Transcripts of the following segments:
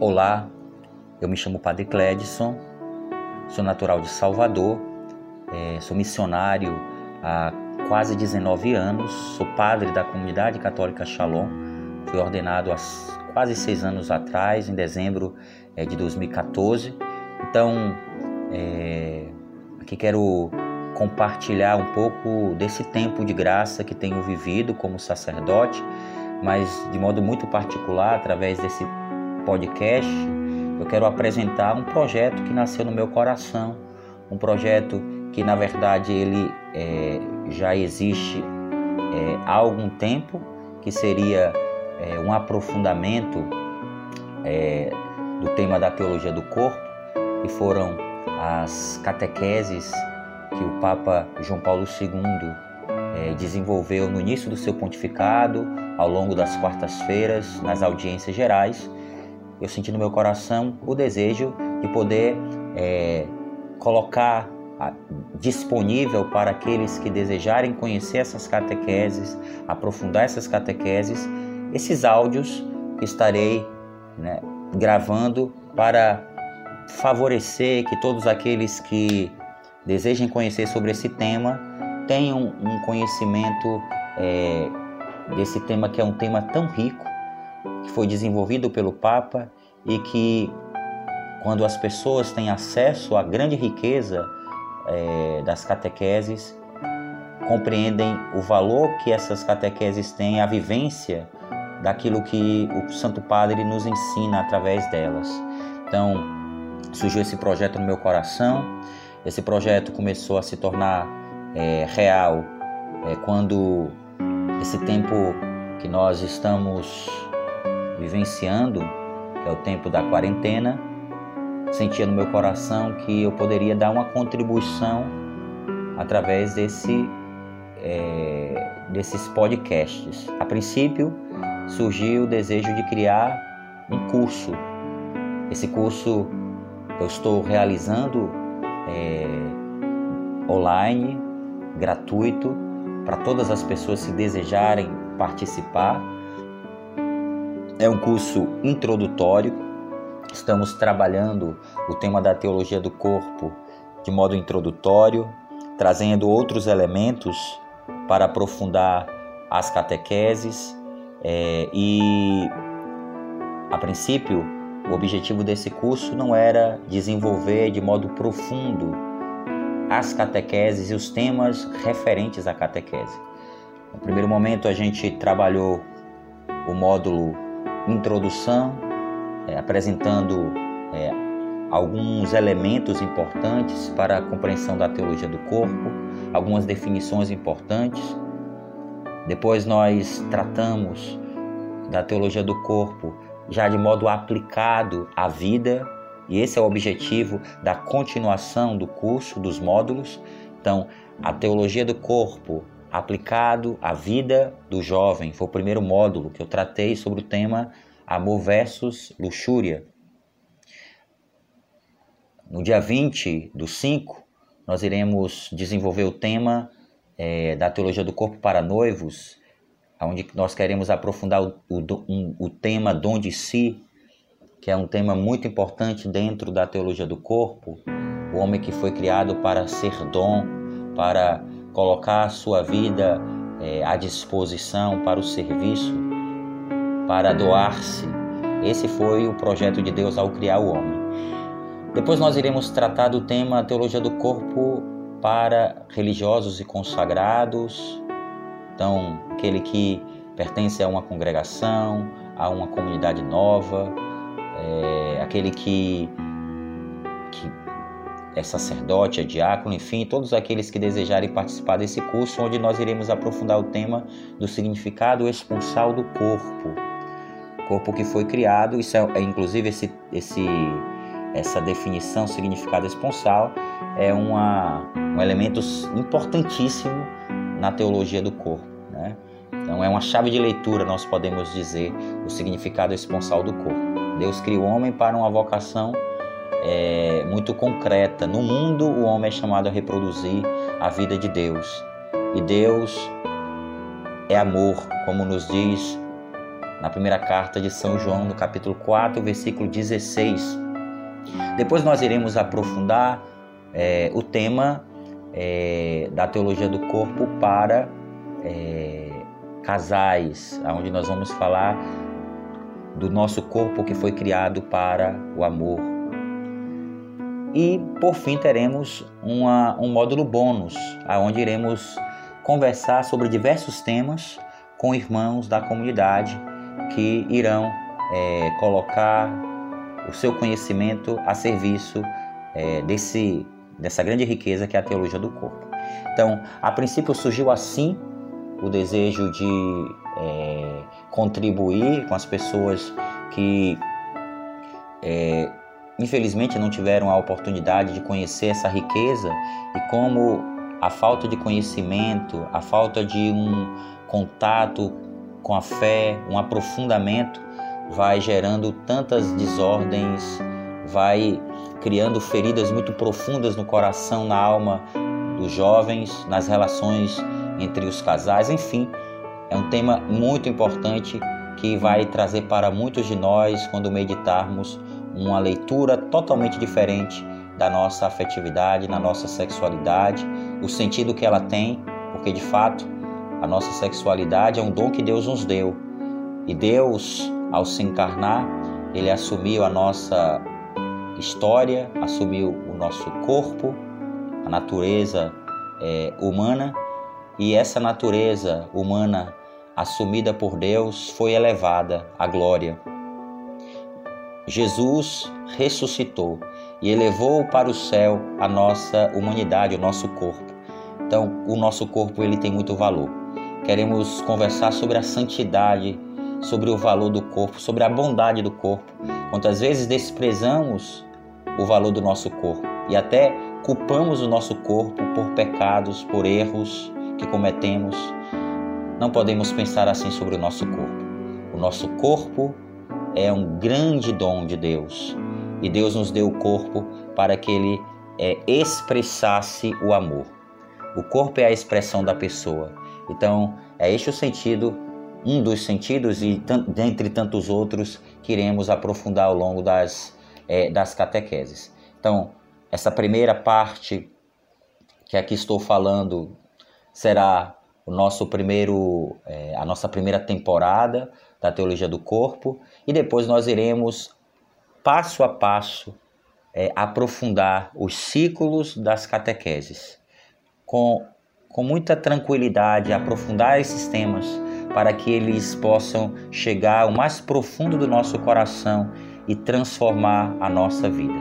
Olá, eu me chamo Padre Cledson, sou natural de Salvador, é, sou missionário há quase 19 anos, sou padre da comunidade católica Shalom, fui ordenado há quase seis anos atrás, em dezembro é, de 2014. Então, é, aqui quero compartilhar um pouco desse tempo de graça que tenho vivido como sacerdote, mas de modo muito particular, através desse podcast, eu quero apresentar um projeto que nasceu no meu coração, um projeto que na verdade ele é, já existe é, há algum tempo, que seria é, um aprofundamento é, do tema da teologia do corpo, que foram as catequeses que o Papa João Paulo II é, desenvolveu no início do seu pontificado, ao longo das quartas-feiras, nas audiências gerais, eu senti no meu coração o desejo de poder é, colocar disponível para aqueles que desejarem conhecer essas catequeses, aprofundar essas catequeses, esses áudios que estarei né, gravando para favorecer que todos aqueles que desejem conhecer sobre esse tema tenham um conhecimento é, desse tema que é um tema tão rico que foi desenvolvido pelo Papa e que, quando as pessoas têm acesso à grande riqueza é, das catequeses, compreendem o valor que essas catequeses têm, a vivência daquilo que o Santo Padre nos ensina através delas. Então, surgiu esse projeto no meu coração. Esse projeto começou a se tornar é, real é, quando esse tempo que nós estamos vivenciando, que é o tempo da quarentena, sentia no meu coração que eu poderia dar uma contribuição através desse, é, desses podcasts. A princípio, surgiu o desejo de criar um curso. Esse curso eu estou realizando é, online, gratuito, para todas as pessoas que desejarem participar é um curso introdutório. Estamos trabalhando o tema da teologia do corpo de modo introdutório, trazendo outros elementos para aprofundar as catequeses é, e, a princípio, o objetivo desse curso não era desenvolver de modo profundo as catequeses e os temas referentes à catequese. No primeiro momento, a gente trabalhou o módulo introdução, é, apresentando é, alguns elementos importantes para a compreensão da teologia do corpo, algumas definições importantes. Depois nós tratamos da teologia do corpo já de modo aplicado à vida, e esse é o objetivo da continuação do curso, dos módulos. Então, a teologia do corpo aplicado à vida do jovem. Foi o primeiro módulo que eu tratei sobre o tema amor versus luxúria. No dia 20 do 5, nós iremos desenvolver o tema é, da teologia do corpo para noivos, onde nós queremos aprofundar o, o, um, o tema dom de si, que é um tema muito importante dentro da teologia do corpo. O homem que foi criado para ser dom, para colocar a sua vida é, à disposição para o serviço, para doar-se. Esse foi o projeto de Deus ao criar o homem. Depois nós iremos tratar do tema teologia do corpo para religiosos e consagrados. Então, aquele que pertence a uma congregação, a uma comunidade nova, é, aquele que, que é sacerdote, é diácono, enfim, todos aqueles que desejarem participar desse curso, onde nós iremos aprofundar o tema do significado esponsal do corpo. Corpo que foi criado, isso é, é inclusive esse, esse, essa definição, significado esponsal, é uma, um elemento importantíssimo na teologia do corpo. Né? Então é uma chave de leitura, nós podemos dizer, o significado esponsal do corpo. Deus criou o homem para uma vocação é, muito concreta. No mundo, o homem é chamado a reproduzir a vida de Deus. E Deus é amor, como nos diz na primeira carta de São João, no capítulo 4, versículo 16. Depois nós iremos aprofundar é, o tema é, da teologia do corpo para é, casais, onde nós vamos falar do nosso corpo que foi criado para o amor. E por fim teremos uma, um módulo bônus, onde iremos conversar sobre diversos temas com irmãos da comunidade que irão é, colocar o seu conhecimento a serviço é, desse, dessa grande riqueza que é a teologia do corpo. Então, a princípio surgiu assim o desejo de é, contribuir com as pessoas que é, infelizmente não tiveram a oportunidade de conhecer essa riqueza e como a falta de conhecimento, a falta de um contato com a fé, um aprofundamento vai gerando tantas desordens, vai criando feridas muito profundas no coração, na alma dos jovens, nas relações entre os casais, enfim, é um tema muito importante que vai trazer para muitos de nós, quando meditarmos, uma leitura totalmente diferente da nossa afetividade, na nossa sexualidade, o sentido que ela tem, porque de fato a nossa sexualidade é um dom que Deus nos deu. E Deus, ao se encarnar, ele assumiu a nossa história, assumiu o nosso corpo, a natureza é, humana, e essa natureza humana assumida por Deus foi elevada à glória. Jesus ressuscitou e elevou para o céu a nossa humanidade, o nosso corpo. Então, o nosso corpo ele tem muito valor. Queremos conversar sobre a santidade, sobre o valor do corpo, sobre a bondade do corpo. Quantas vezes desprezamos o valor do nosso corpo e até culpamos o nosso corpo por pecados, por erros que cometemos. Não podemos pensar assim sobre o nosso corpo. O nosso corpo é um grande dom de Deus e Deus nos deu o corpo para que ele é, expressasse o amor. O corpo é a expressão da pessoa. Então, é este o sentido, um dos sentidos, e dentre tantos outros que iremos aprofundar ao longo das, é, das catequeses. Então, essa primeira parte que aqui estou falando será o nosso primeiro, é, a nossa primeira temporada da teologia do corpo e depois nós iremos passo a passo é, aprofundar os ciclos das catequeses com, com muita tranquilidade, aprofundar esses temas para que eles possam chegar ao mais profundo do nosso coração e transformar a nossa vida.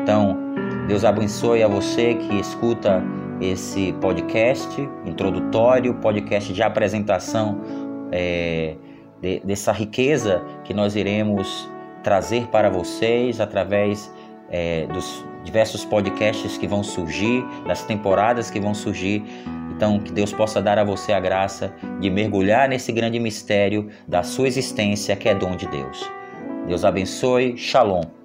Então, Deus abençoe a você que escuta esse podcast introdutório, podcast de apresentação é, de, dessa riqueza que nós iremos trazer para vocês através é, dos diversos podcasts que vão surgir, das temporadas que vão surgir. Então, que Deus possa dar a você a graça de mergulhar nesse grande mistério da sua existência, que é dom de Deus. Deus abençoe. Shalom.